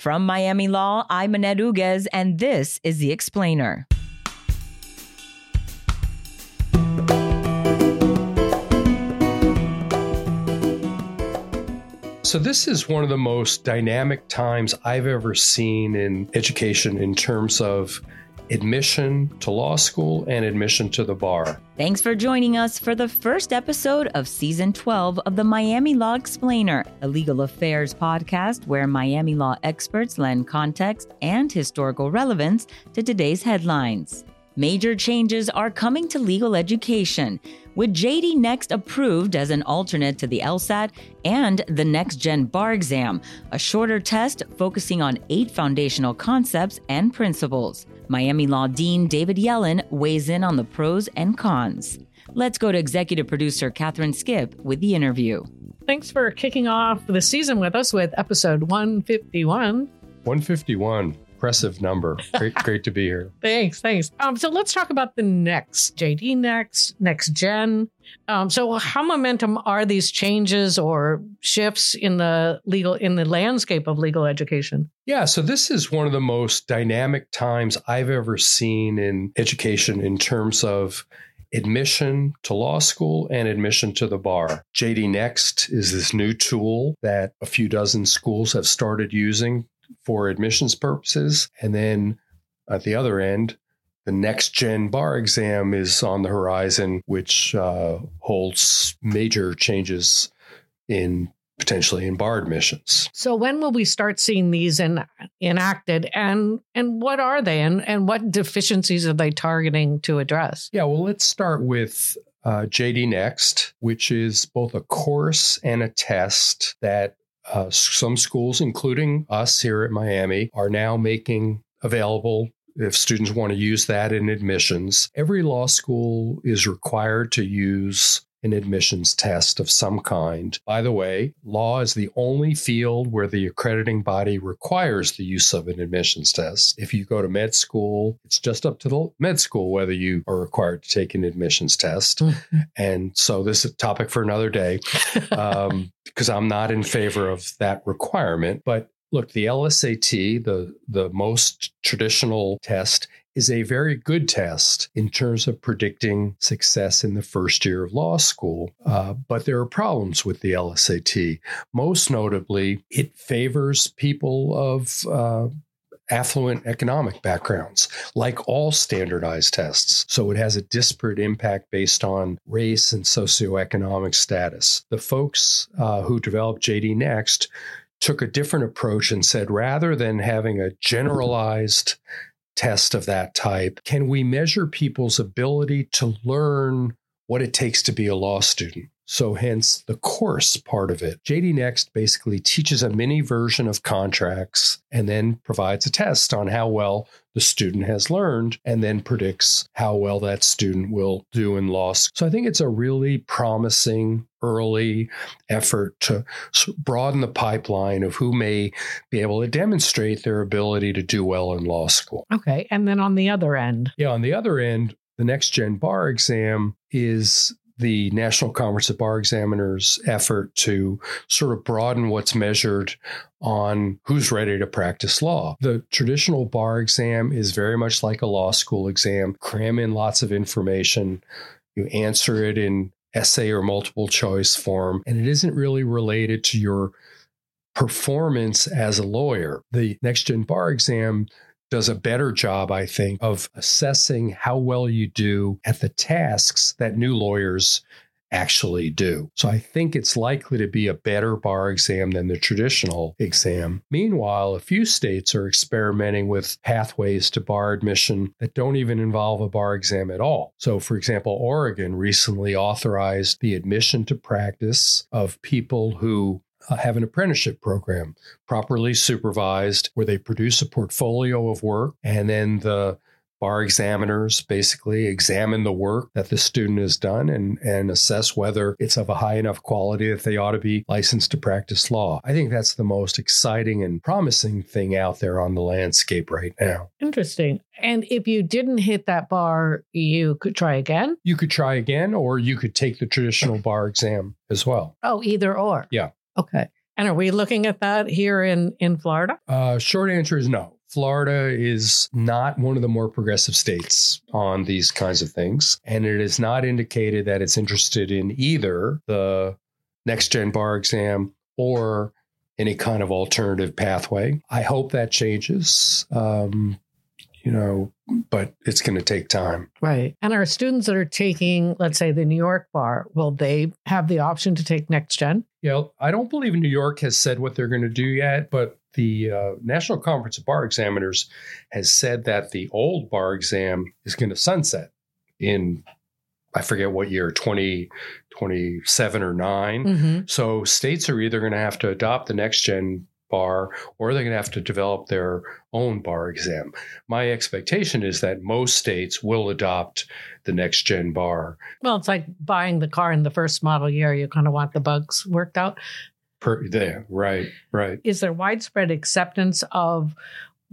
From Miami Law, I'm Annette Uguez, and this is The Explainer. So, this is one of the most dynamic times I've ever seen in education in terms of admission to law school and admission to the bar. Thanks for joining us for the first episode of season 12 of the Miami Law Explainer, a legal affairs podcast where Miami law experts lend context and historical relevance to today's headlines. Major changes are coming to legal education, with JD Next approved as an alternate to the LSAT and the Next Gen Bar Exam, a shorter test focusing on eight foundational concepts and principles. Miami Law Dean David Yellen weighs in on the pros and cons. Let's go to executive producer Catharine Skipp with the interview. Thanks for kicking off the season with us with episode 151. 151 impressive number. Great, great to be here. Thanks, thanks. Um, so let's talk about the next JD next, next gen. Um, so how momentum are these changes or shifts in the legal in the landscape of legal education? Yeah, so this is one of the most dynamic times I've ever seen in education in terms of admission to law school and admission to the bar. JD Next is this new tool that a few dozen schools have started using for admissions purposes. And then at the other end, the next gen bar exam is on the horizon, which uh, holds major changes in potentially in bar admissions. So when will we start seeing these in, enacted and and what are they and, and what deficiencies are they targeting to address? Yeah, well, let's start with uh, JD Next, which is both a course and a test that uh, some schools, including us here at Miami, are now making available if students want to use that in admissions. Every law school is required to use an admissions test of some kind. By the way, law is the only field where the accrediting body requires the use of an admissions test. If you go to med school, it's just up to the med school whether you are required to take an admissions test. Mm-hmm. and so this is a topic for another day um, because I'm not in favor of that requirement. But look, the LSAT, the the most traditional test, is a very good test in terms of predicting success in the first year of law school. Uh, but there are problems with the LSAT. Most notably, it favors people of uh, affluent economic backgrounds, like all standardized tests. So it has a disparate impact based on race and socioeconomic status. The folks uh, who developed JD Next took a different approach and said rather than having a generalized test of that type, can we measure people's ability to learn what it takes to be a law student? So, hence the course part of it. JD Next basically teaches a mini version of contracts and then provides a test on how well the student has learned and then predicts how well that student will do in law school. So, I think it's a really promising early effort to broaden the pipeline of who may be able to demonstrate their ability to do well in law school. Okay. And then on the other end? Yeah, on the other end, the next gen bar exam is the National Conference of Bar Examiners effort to sort of broaden what's measured on who's ready to practice law. The traditional bar exam is very much like a law school exam, cram in lots of information, you answer it in essay or multiple choice form, and it isn't really related to your performance as a lawyer. The next gen bar exam does a better job, I think, of assessing how well you do at the tasks that new lawyers actually do. So I think it's likely to be a better bar exam than the traditional exam. Meanwhile, a few states are experimenting with pathways to bar admission that don't even involve a bar exam at all. So, for example, Oregon recently authorized the admission to practice of people who uh, have an apprenticeship program properly supervised where they produce a portfolio of work and then the bar examiners basically examine the work that the student has done and, and assess whether it's of a high enough quality that they ought to be licensed to practice law. I think that's the most exciting and promising thing out there on the landscape right now. Interesting. And if you didn't hit that bar, you could try again? You could try again, or you could take the traditional bar exam as well. Oh, either or. Yeah. Okay. And are we looking at that here in, in Florida? Uh, short answer is no. Florida is not one of the more progressive states on these kinds of things. And it is not indicated that it's interested in either the next gen bar exam or any kind of alternative pathway. I hope that changes. Um, you know, but it's going to take time. Right. And our students that are taking, let's say, the New York bar, will they have the option to take next gen? Yeah, I don't believe New York has said what they're going to do yet, but the uh, National Conference of Bar Examiners has said that the old bar exam is going to sunset in I forget what year, 2027 or 9. Mm-hmm. So states are either going to have to adopt the next gen bar or they're going to have to develop their own bar exam. My expectation is that most states will adopt the next gen bar. Well, it's like buying the car in the first model year. You kind of want the bugs worked out. Per, there, right, right. Is there widespread acceptance of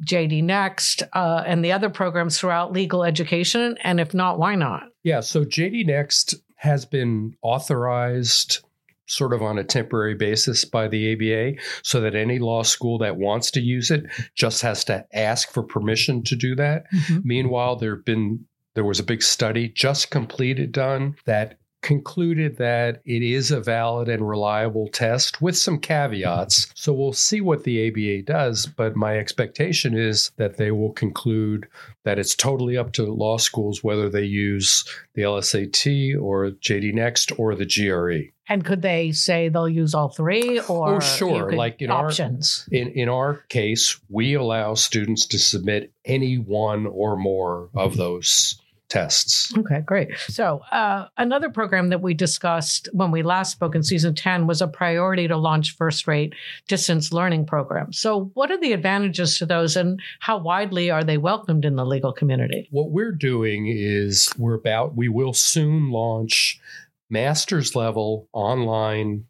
JD Next uh, and the other programs throughout legal education? And if not, why not? Yeah, so JD Next has been authorized sort of on a temporary basis by the ABA so that any law school that wants to use it just has to ask for permission to do that. Mm-hmm. Meanwhile, there've been there was a big study just completed done that concluded that it is a valid and reliable test with some caveats. Mm-hmm. So we'll see what the ABA does, but my expectation is that they will conclude that it's totally up to law schools whether they use the LSAT or JD Next or the GRE. And could they say they'll use all three or oh, sure. like in options? Our, in, in our case, we allow students to submit any one or more of mm-hmm. those tests. Okay, great. So, uh, another program that we discussed when we last spoke in season 10 was a priority to launch first rate distance learning programs. So, what are the advantages to those and how widely are they welcomed in the legal community? What we're doing is we're about, we will soon launch master's level online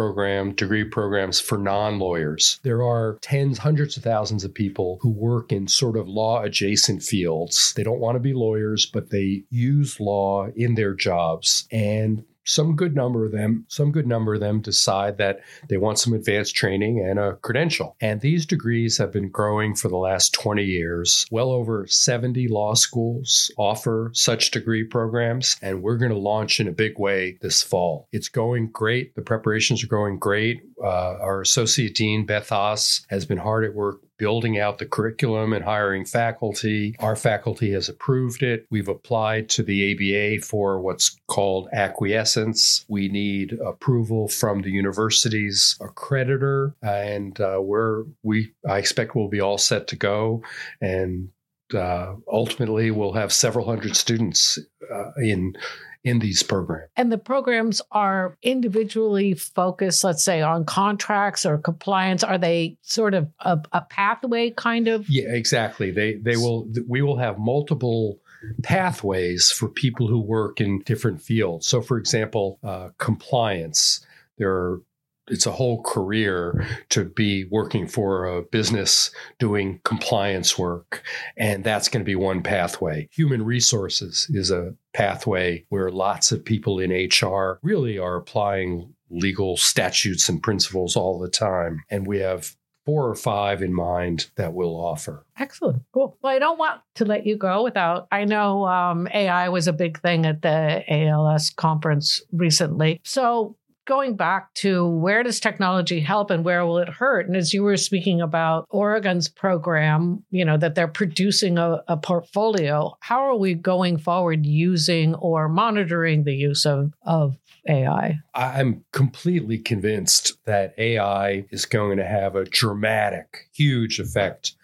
program, degree programs for non lawyers. There are tens, hundreds of thousands of people who work in sort of law adjacent fields. They don't want to be lawyers, but they use law in their jobs. And some good number of them, some good number of them decide that they want some advanced training and a credential. And these degrees have been growing for the last 20 years. Well over 70 law schools offer such degree programs, and we're going to launch in a big way this fall. It's going great. The preparations are going great. Uh, our associate dean, Beth Haas, has been hard at work building out the curriculum and hiring faculty. Our faculty has approved it. We've applied to the ABA for what's called acquiescence. We need approval from the university's accreditor, and uh, we're we I expect we'll be all set to go, and uh, ultimately we'll have several hundred students uh, in in these programs. And the programs are individually focused, let's say, on contracts or compliance. Are they sort of a, a pathway kind of? Yeah, exactly. They they will we will have multiple pathways for people who work in different fields. So, for example, uh, compliance. There are it's a whole career to be working for a business doing compliance work and that's going to be one pathway human resources is a pathway where lots of people in hr really are applying legal statutes and principles all the time and we have four or five in mind that we'll offer. Excellent. Cool. Well, I don't want to let you go without. I know um, AI was a big thing at the ALS conference recently. So, going back to where does technology help and where will it hurt? And as you were speaking about Oregon's program, you know, that they're producing a, a portfolio, how are we going forward using or monitoring the use of, of AI? I'm completely convinced that AI is going to have a dramatic, huge effect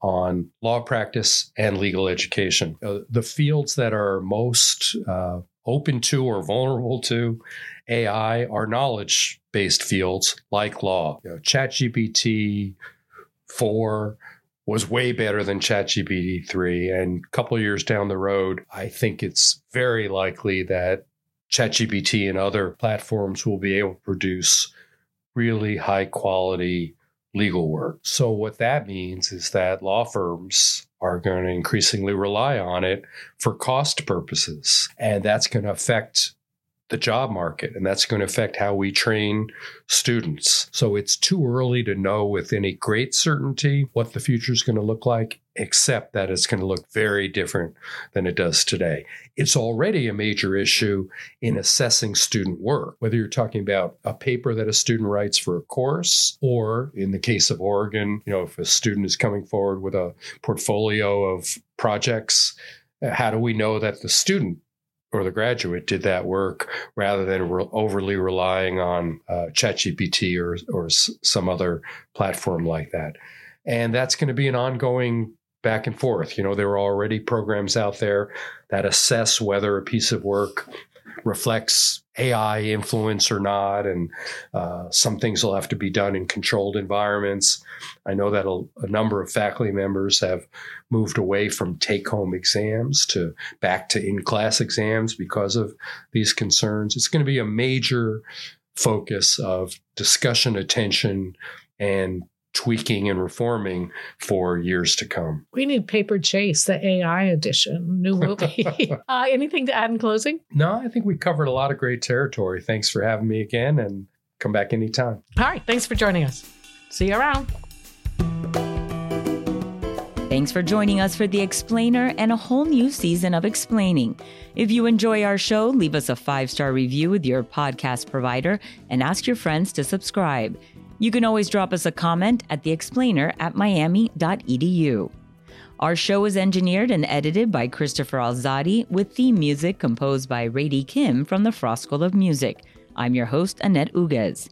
on law practice and legal education. Uh, the fields that are most uh, open to or vulnerable to AI are knowledge based fields like law. You know, ChatGPT 4 was way better than ChatGPT 3. And a couple years down the road, I think it's very likely that ChatGPT and other platforms will be able to produce really high quality legal work. So, what that means is that law firms are going to increasingly rely on it for cost purposes. And that's going to affect the job market, and that's going to affect how we train students. So it's too early to know with any great certainty what the future is going to look like, except that it's going to look very different than it does today. It's already a major issue in assessing student work, whether you're talking about a paper that a student writes for a course, or in the case of Oregon, you know, if a student is coming forward with a portfolio of projects how do we know that the student or the graduate did that work rather than re- overly relying on uh, ChatGPT or or s- some other platform like that. And that's going to be an ongoing back and forth. You know, there are already programs out there that assess whether a piece of work reflects AI influence or not. And uh, some things will have to be done in controlled environments. I know that a, a number of faculty members have moved away from take home exams to back to in class exams because of these concerns. It's going to be a major focus of discussion, attention, and tweaking and reforming for years to come. We need Paper Chase, the AI edition, new movie. uh, anything to add in closing? No, I think we covered a lot of great territory. Thanks for having me again and come back anytime. All right. Thanks for joining us. See you around. Thanks for joining us for The Explainer and a whole new season of explaining. If you enjoy our show, leave us a five star review with your podcast provider and ask your friends to subscribe. You can always drop us a comment at theexplainer at miami.edu. Our show is engineered and edited by Christopher Alzadi with theme music composed by Rady Kim from the Frost School of Music. I'm your host, Annette Uguez.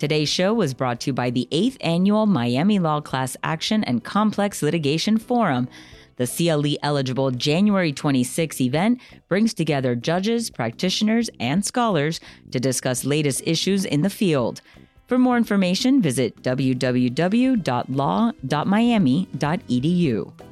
Today's show was brought to you by the 8th Annual Miami Law Class Action and Complex Litigation Forum. The CLE eligible January 26 event brings together judges, practitioners, and scholars to discuss latest issues in the field. For more information, visit www.law.miami.edu.